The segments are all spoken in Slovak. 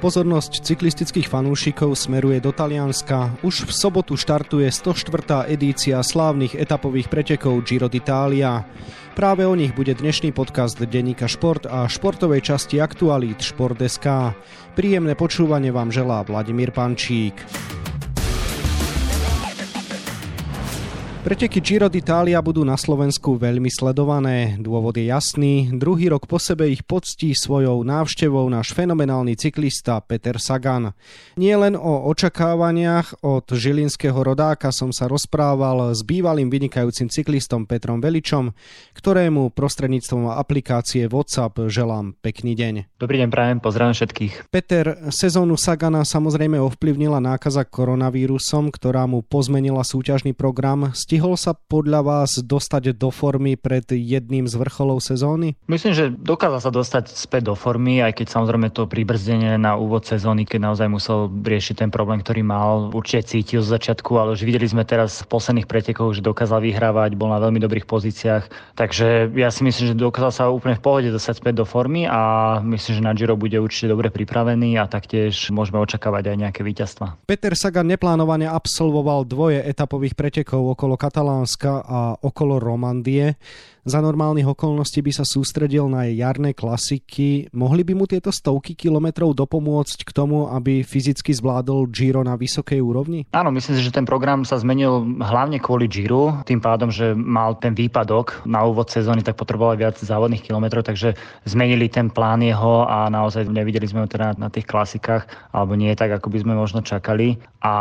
Pozornosť cyklistických fanúšikov smeruje do Talianska. Už v sobotu štartuje 104. edícia slávnych etapových pretekov Giro d'Italia. Práve o nich bude dnešný podcast Denníka Šport a športovej časti Aktualít Šport.sk. Príjemné počúvanie vám želá Vladimír Pančík. Preteky Giro d'Italia budú na Slovensku veľmi sledované. Dôvod je jasný. Druhý rok po sebe ich poctí svojou návštevou náš fenomenálny cyklista Peter Sagan. Nie len o očakávaniach od žilinského rodáka som sa rozprával s bývalým vynikajúcim cyklistom Petrom Veličom, ktorému prostredníctvom aplikácie WhatsApp želám pekný deň. Dobrý deň, prajem, pozdravím všetkých. Peter, sezónu Sagana samozrejme ovplyvnila nákaza koronavírusom, ktorá mu pozmenila súťažný program Stihol sa podľa vás dostať do formy pred jedným z vrcholov sezóny? Myslím, že dokázal sa dostať späť do formy, aj keď samozrejme to pribrzdenie na úvod sezóny, keď naozaj musel riešiť ten problém, ktorý mal, určite cítil z začiatku, ale už videli sme teraz v posledných pretekoch, že dokázal vyhrávať, bol na veľmi dobrých pozíciách. Takže ja si myslím, že dokázal sa úplne v pohode dostať späť do formy a myslím, že na Giro bude určite dobre pripravený a taktiež môžeme očakávať aj nejaké víťazstva. Peter Sagan neplánovane absolvoval dvoje etapových pretekov okolo Katalánska a okolo Romandie za normálnych okolností by sa sústredil na jarné klasiky. Mohli by mu tieto stovky kilometrov dopomôcť k tomu, aby fyzicky zvládol Giro na vysokej úrovni? Áno, myslím si, že ten program sa zmenil hlavne kvôli Giro, tým pádom, že mal ten výpadok na úvod sezóny, tak potreboval viac závodných kilometrov, takže zmenili ten plán jeho a naozaj nevideli sme ho teda na tých klasikách, alebo nie tak, ako by sme možno čakali a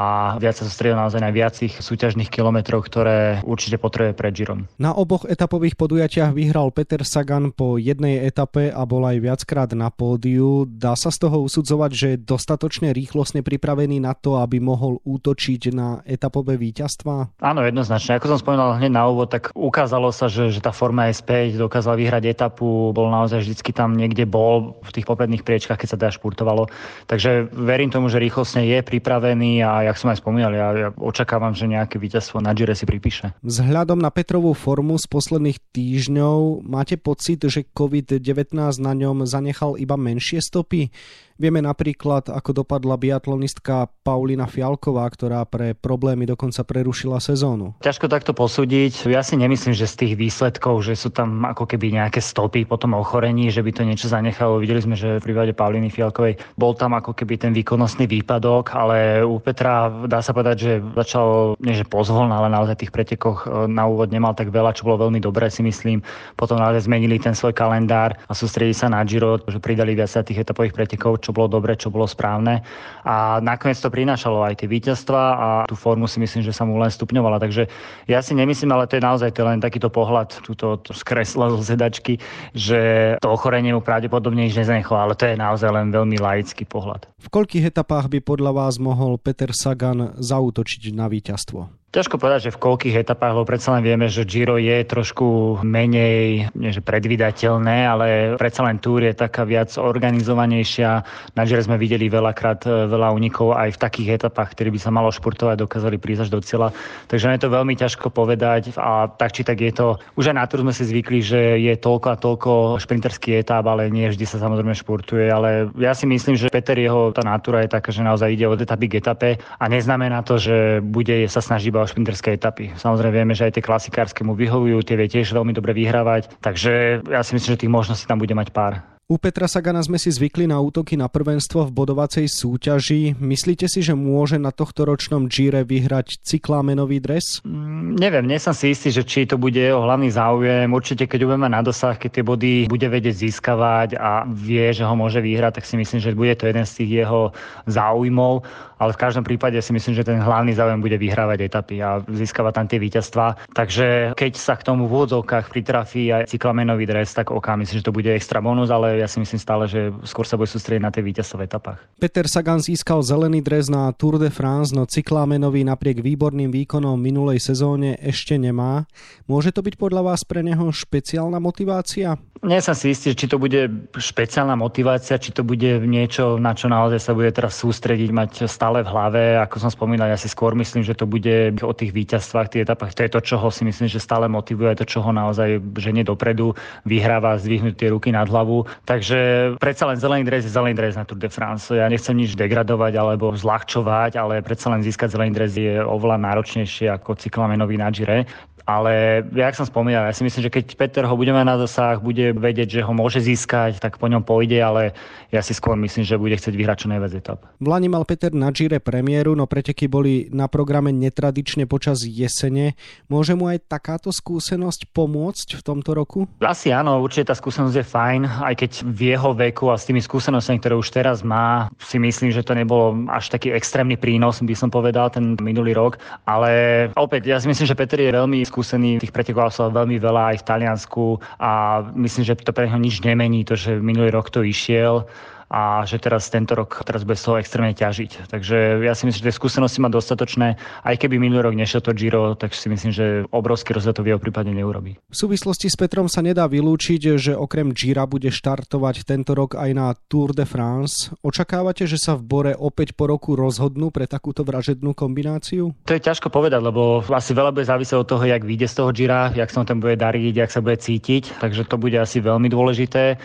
viac sa sústredil naozaj na viacich súťažných kilometrov, ktoré určite potrebuje pred Girom. Na oboch etapových podujatiach vyhral Peter Sagan po jednej etape a bol aj viackrát na pódiu. Dá sa z toho usudzovať, že je dostatočne rýchlosne pripravený na to, aby mohol útočiť na etapové víťazstva? Áno, jednoznačne. Ako som spomínal hneď na úvod, tak ukázalo sa, že, že tá forma je späť, dokázal vyhrať etapu, bol naozaj vždycky tam niekde bol v tých popredných priečkách, keď sa teda špurtovalo. Takže verím tomu, že rýchlosne je pripravený a jak som aj spomínal, ja, ja očakávam, že nejaké víťazstvo na Gire si pripíše. Vzhľadom na Petrovú formu z posledných týždňov máte pocit, že COVID-19 na ňom zanechal iba menšie stopy? Vieme napríklad, ako dopadla biatlonistka Paulina Fialková, ktorá pre problémy dokonca prerušila sezónu. Ťažko takto posúdiť. Ja si nemyslím, že z tých výsledkov, že sú tam ako keby nejaké stopy po tom ochorení, že by to niečo zanechalo. Videli sme, že v prípade Pauliny Fialkovej bol tam ako keby ten výkonnostný výpadok, ale u Petra dá sa povedať, že začal, nie že pozvolna, ale naozaj tých pretekoch e, na úvod nemal tak veľa, čo bolo veľmi dobré si myslím. Potom naozaj zmenili ten svoj kalendár a sústredili sa na Giro, že pridali viac tých etapových pretekov, čo bolo dobre, čo bolo správne. A nakoniec to prinášalo aj tie víťazstva a tú formu si myslím, že sa mu len stupňovala. Takže ja si nemyslím, ale to je naozaj to len takýto pohľad, túto skresla zo sedačky, že to ochorenie mu pravdepodobne nič nezanechlo, ale to je naozaj len veľmi laický pohľad. V koľkých etapách by podľa vás mohol Peter Sagan zautočiť na víťazstvo? Ťažko povedať, že v koľkých etapách, lebo predsa len vieme, že Giro je trošku menej nie že predvydateľné, ale predsa len Tour je taká viac organizovanejšia. Na Giro sme videli veľakrát e, veľa unikov aj v takých etapách, ktoré by sa malo športovať, dokázali prísť až do cieľa. Takže je to veľmi ťažko povedať a tak či tak je to, už aj na Tour sme si zvykli, že je toľko a toľko šprinterský etap, ale nie vždy sa samozrejme športuje, ale ja si myslím, že Peter jeho tá natúra je taká, že naozaj ide od etapy k etape a neznamená to, že bude sa snažiť iba o šprinterské etapy. Samozrejme vieme, že aj tie klasikárske mu vyhovujú, tie vie tiež veľmi dobre vyhrávať, takže ja si myslím, že tých možností tam bude mať pár. U Petra Sagana sme si zvykli na útoky na prvenstvo v bodovacej súťaži. Myslíte si, že môže na tohto ročnom Gire vyhrať cyklámenový dres? Mm, neviem, nie som si istý, že či to bude jeho hlavný záujem. Určite, keď budeme na dosah, keď tie body bude vedieť získavať a vie, že ho môže vyhrať, tak si myslím, že bude to jeden z tých jeho záujmov. Ale v každom prípade si myslím, že ten hlavný záujem bude vyhrávať etapy a získavať tam tie víťazstva. Takže keď sa k tomu v úvodzovkách pritrafí aj cyklamenový dres, tak oká myslím, že to bude extra bonus, ale ja si myslím stále, že skôr sa bude sústrediť na tie víťazstvo v etapách. Peter Sagan získal zelený dres na Tour de France, no cyklámenovi napriek výborným výkonom minulej sezóne ešte nemá. Môže to byť podľa vás pre neho špeciálna motivácia? Nie som si istý, či to bude špeciálna motivácia, či to bude niečo, na čo naozaj sa bude teraz sústrediť, mať stále v hlave. Ako som spomínal, ja si skôr myslím, že to bude o tých víťazstvách, tých etapách. To je to, čo ho si myslím, že stále motivuje, to, čo ho naozaj ženie dopredu, vyhráva, zdvihnúť tie ruky nad hlavu. Takže predsa len zelený dres je zelený dres na Tour de France. Ja nechcem nič degradovať alebo zľahčovať, ale predsa len získať zelený dres je oveľa náročnejšie ako cyklamenový na Gire. Ale jak som spomínal, ja si myslím, že keď Peter ho bude mať na dosah, bude vedieť, že ho môže získať, tak po ňom pôjde, ale ja si skôr myslím, že bude chcieť vyhrať čo najviac etap. V Lani mal Peter na Gire premiéru, no preteky boli na programe netradične počas jesene. Môže mu aj takáto skúsenosť pomôcť v tomto roku? Asi áno, určite tá skúsenosť je fajn, aj keď v jeho veku a s tými skúsenostiami, ktoré už teraz má, si myslím, že to nebolo až taký extrémny prínos, by som povedal, ten minulý rok. Ale opäť, ja si myslím, že Peter je veľmi skúsený skúsený, tých pretekov sa veľmi veľa aj v Taliansku a myslím, že to pre neho nič nemení, to, že minulý rok to išiel a že teraz tento rok teraz bez toho extrémne ťažiť. Takže ja si myslím, že tie skúsenosti má dostatočné. Aj keby minulý rok nešiel to Giro, tak si myslím, že obrovský rozdiel to v jeho prípade neurobí. V súvislosti s Petrom sa nedá vylúčiť, že okrem Gira bude štartovať tento rok aj na Tour de France. Očakávate, že sa v Bore opäť po roku rozhodnú pre takúto vražednú kombináciu? To je ťažko povedať, lebo asi veľa bude závisieť od toho, jak vyjde z toho Gira, jak sa tam bude dariť, jak sa bude cítiť. Takže to bude asi veľmi dôležité.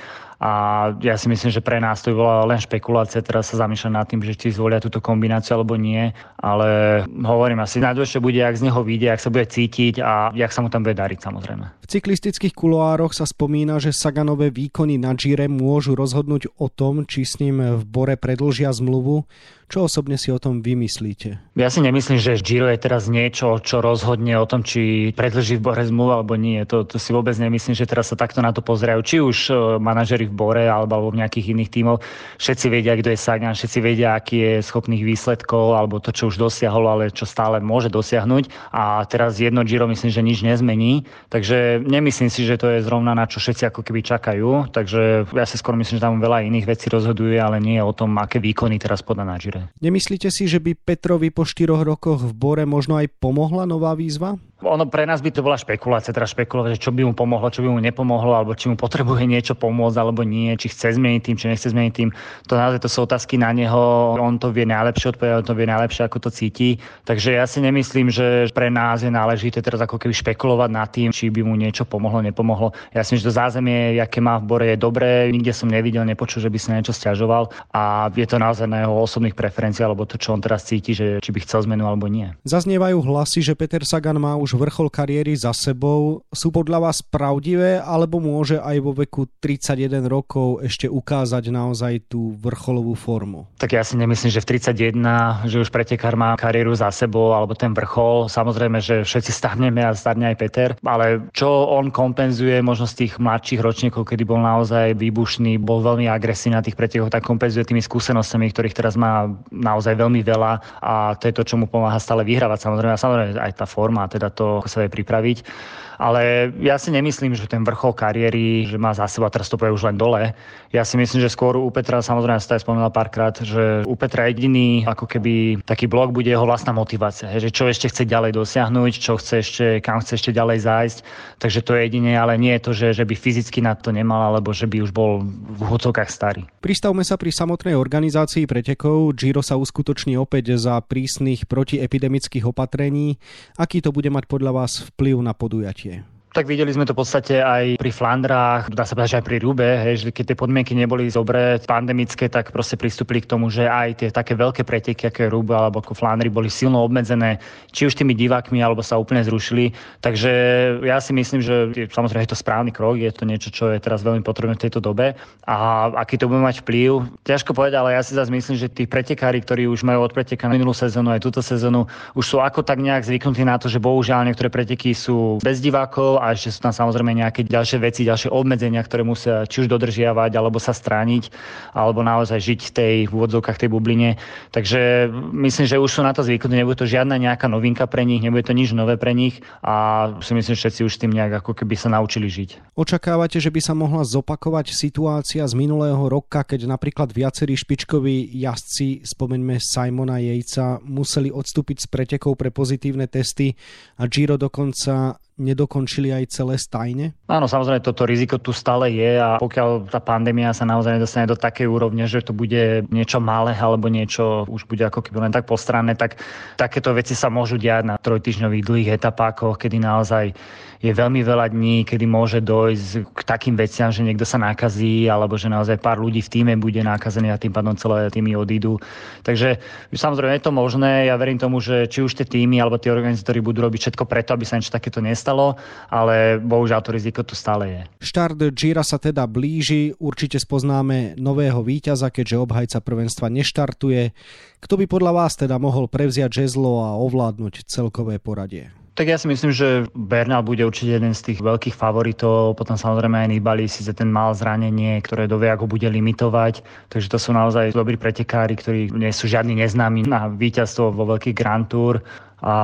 A ja si myslím, že pre nás to bola len špekulácia, teraz sa zamýšľam nad tým, že či zvolia túto kombináciu alebo nie, ale hovorím asi najdôležšie bude, ak z neho vyjde, ak sa bude cítiť a jak sa mu tam bude dariť samozrejme. V cyklistických kuloároch sa spomína, že Saganové výkony na Gire môžu rozhodnúť o tom, či s ním v Bore predlžia zmluvu. Čo osobne si o tom vymyslíte? Ja si nemyslím, že Giro je teraz niečo, čo rozhodne o tom, či predlží v Bore zmluvu alebo nie. To, to si vôbec nemyslím, že teraz sa takto na to pozerajú. Či už e, manažeri v Bore alebo, v nejakých iných tímoch. Všetci vedia, kto je Sagan, všetci vedia, aký je schopných výsledkov alebo to, čo už dosiahol, ale čo stále môže dosiahnuť. A teraz jedno Giro myslím, že nič nezmení. Takže nemyslím si, že to je zrovna na čo všetci ako keby čakajú. Takže ja si skôr myslím, že tam veľa iných vecí rozhoduje, ale nie o tom, aké výkony teraz podá na. Gire. Nemyslíte si, že by Petrovi po štyroch rokoch v Bore možno aj pomohla nová výzva? Ono pre nás by to bola špekulácia, teda špekulovať, čo by mu pomohlo, čo by mu nepomohlo, alebo či mu potrebuje niečo pomôcť, alebo nie, či chce zmeniť tým, či nechce zmeniť tým. To naozaj to sú otázky na neho, on to vie najlepšie odpovedať, on to vie najlepšie, ako to cíti. Takže ja si nemyslím, že pre nás je náležité teraz ako keby špekulovať nad tým, či by mu niečo pomohlo, nepomohlo. Ja si myslím, že to zázemie, aké má v Bore, je dobré. Nikde som nevidel, nepočul, že by sa niečo stiažoval a je to naozaj na jeho osobných preferenciách, alebo to, čo on teraz cíti, že či by chcel zmenu alebo nie. Zaznievajú hlasy, že Peter Sagan má už vrchol kariéry za sebou. Sú podľa vás pravdivé, alebo môže aj vo veku 31 rokov ešte ukázať naozaj tú vrcholovú formu? Tak ja si nemyslím, že v 31, že už pretekár má kariéru za sebou, alebo ten vrchol. Samozrejme, že všetci stavneme a starne aj Peter, ale čo on kompenzuje možno z tých mladších ročníkov, kedy bol naozaj výbušný, bol veľmi agresívny na tých pretekoch, tak kompenzuje tými skúsenostami, ktorých teraz má naozaj veľmi veľa a to je to, čo mu pomáha stále vyhrávať. Samozrejme, a samozrejme aj tá forma, teda to, ako sa vie pripraviť. Ale ja si nemyslím, že ten vrchol kariéry, že má za sebou a teraz to už len dole. Ja si myslím, že skôr u Petra, samozrejme, sa aj spomínal párkrát, že u Petra jediný ako keby taký blok bude jeho vlastná motivácia, že čo ešte chce ďalej dosiahnuť, čo chce ešte, kam chce ešte ďalej zájsť. Takže to je jedine, ale nie je to, že, že by fyzicky na to nemal, alebo že by už bol v úvodzovkách starý. Pristavme sa pri samotnej organizácii pretekov. Giro sa uskutoční opäť za prísnych protiepidemických opatrení. Aký to bude mať podľa vás vplyv na podujatie? Tak videli sme to v podstate aj pri Flandrách, dá sa povedať, že aj pri Rube, hej, že keď tie podmienky neboli dobré, pandemické, tak proste pristúpili k tomu, že aj tie také veľké preteky, ako je Rube alebo ako Flandry, boli silno obmedzené, či už tými divákmi, alebo sa úplne zrušili. Takže ja si myslím, že samozrejme je to správny krok, je to niečo, čo je teraz veľmi potrebné v tejto dobe. A aký to bude mať vplyv, ťažko povedať, ale ja si zase myslím, že tí pretekári, ktorí už majú odpretekať minulú sezónu aj túto sezónu, už sú ako tak nejak zvyknutí na to, že bohužiaľ niektoré preteky sú bez divákov a ešte sú tam samozrejme nejaké ďalšie veci, ďalšie obmedzenia, ktoré musia či už dodržiavať, alebo sa strániť, alebo naozaj žiť v tej v úvodzovkách tej bubline. Takže myslím, že už sú na to zvyknutí, nebude to žiadna nejaká novinka pre nich, nebude to nič nové pre nich a si myslím, že všetci už tým nejak ako keby sa naučili žiť. Očakávate, že by sa mohla zopakovať situácia z minulého roka, keď napríklad viacerí špičkoví jazdci, spomeňme Simona Jejca, museli odstúpiť z pretekov pre pozitívne testy a Giro dokonca nedokončili aj celé stajne? Áno, samozrejme, toto riziko tu stále je a pokiaľ tá pandémia sa naozaj nedostane do takej úrovne, že to bude niečo malé alebo niečo už bude ako keby len tak postranné, tak takéto veci sa môžu diať na trojtyžňových dlhých etapákoch, kedy naozaj je veľmi veľa dní, kedy môže dojsť k takým veciam, že niekto sa nakazí alebo že naozaj pár ľudí v týme bude nakazený a tým pádom celé týmy odídu. Takže samozrejme je to možné. Ja verím tomu, že či už tie týmy alebo tie organizátori budú robiť všetko preto, aby sa niečo takéto nestalo, ale bohužiaľ to riziko tu stále je. Štart Gira sa teda blíži, určite spoznáme nového víťaza, keďže obhajca prvenstva neštartuje. Kto by podľa vás teda mohol prevziať žezlo a ovládnuť celkové poradie? Tak ja si myslím, že Bernal bude určite jeden z tých veľkých favoritov. Potom samozrejme aj Nibali si ten mal zranenie, ktoré dovie, ako bude limitovať. Takže to sú naozaj dobrí pretekári, ktorí nie sú žiadni neznámi na víťazstvo vo veľkých Grand Tour a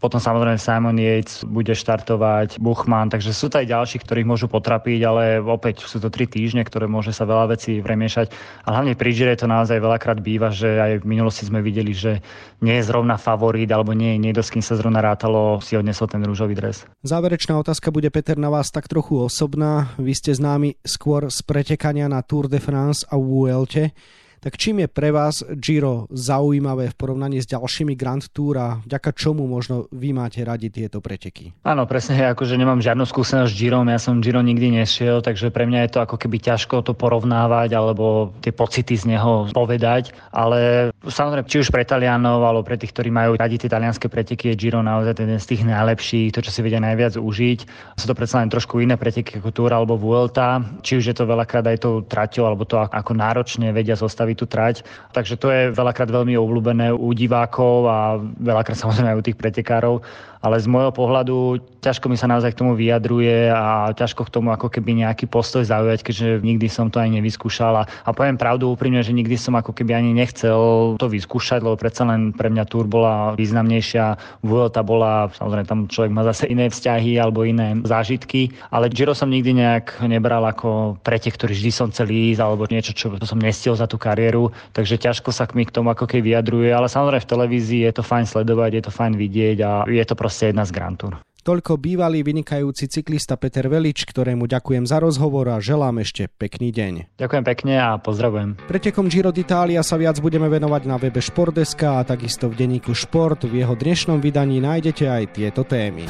potom samozrejme Simon Yates bude štartovať, Buchmann, takže sú to aj ďalší, ktorých môžu potrapiť, ale opäť sú to tri týždne, ktoré môže sa veľa vecí premiešať. A hlavne pri Gire to naozaj veľakrát býva, že aj v minulosti sme videli, že nie je zrovna favorit alebo nie je niekto, s kým sa zrovna rátalo, si odnesol ten rúžový dres. Záverečná otázka bude Peter na vás tak trochu osobná. Vy ste známi skôr z pretekania na Tour de France a Vuelte. Tak čím je pre vás Giro zaujímavé v porovnaní s ďalšími Grand Tour a vďaka čomu možno vy máte radi tieto preteky? Áno, presne, akože nemám žiadnu skúsenosť s Girom, ja som Giro nikdy nešiel, takže pre mňa je to ako keby ťažko to porovnávať alebo tie pocity z neho povedať, ale samozrejme, či už pre Talianov alebo pre tých, ktorí majú radi tie talianské preteky, je Giro naozaj jeden z tých najlepších, to, čo si vedia najviac užiť. Sú to predsa len trošku iné preteky ako Tour alebo Vuelta, či už je to veľakrát aj tou traťou alebo to, ako náročne vedia zostaviť postaviť tú trať. Takže to je veľakrát veľmi obľúbené u divákov a veľakrát samozrejme aj u tých pretekárov ale z môjho pohľadu ťažko mi sa naozaj k tomu vyjadruje a ťažko k tomu ako keby nejaký postoj zaujať, keďže nikdy som to aj nevyskúšal. A, a poviem pravdu úprimne, že nikdy som ako keby ani nechcel to vyskúšať, lebo predsa len pre mňa Tour bola významnejšia, Vuelta bola, samozrejme tam človek má zase iné vzťahy alebo iné zážitky, ale Giro som nikdy nejak nebral ako pretek, ktorý vždy som chcel ísť alebo niečo, čo som nestiel za tú kariéru, takže ťažko sa mi k tomu ako keby vyjadruje, ale samozrejme v televízii je to fajn sledovať, je to fajn vidieť a je to proste jedna z Grand Tour. Toľko bývalý vynikajúci cyklista Peter Velič, ktorému ďakujem za rozhovor a želám ešte pekný deň. Ďakujem pekne a pozdravujem. Pretekom Giro d'Italia sa viac budeme venovať na webe Športdeska a takisto v denníku Šport. V jeho dnešnom vydaní nájdete aj tieto témy.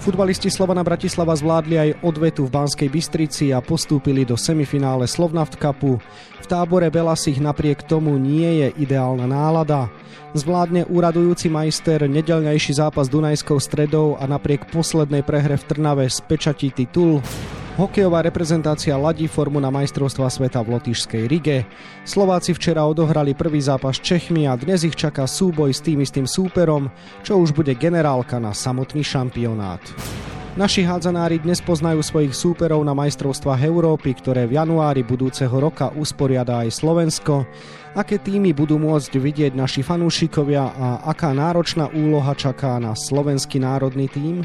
Futbalisti Slovana Bratislava zvládli aj odvetu v Banskej Bystrici a postúpili do semifinále Slovnaft Cupu. V tábore Belasich napriek tomu nie je ideálna nálada. Zvládne úradujúci majster nedelňajší zápas Dunajskou stredou a napriek poslednej prehre v Trnave spečatí titul. Hokejová reprezentácia ladí formu na majstrovstva sveta v Lotyšskej Rige. Slováci včera odohrali prvý zápas Čechmi a dnes ich čaká súboj s tým istým súperom, čo už bude generálka na samotný šampionát. Naši hádzanári dnes poznajú svojich súperov na majstrovstvách Európy, ktoré v januári budúceho roka usporiada aj Slovensko. Aké týmy budú môcť vidieť naši fanúšikovia a aká náročná úloha čaká na slovenský národný tím?